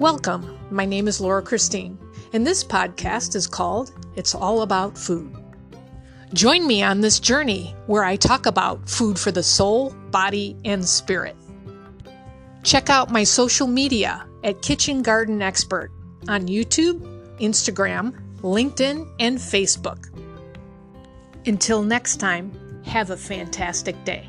Welcome. My name is Laura Christine, and this podcast is called It's All About Food. Join me on this journey where I talk about food for the soul, body, and spirit. Check out my social media at Kitchen Garden Expert on YouTube, Instagram, LinkedIn, and Facebook. Until next time, have a fantastic day.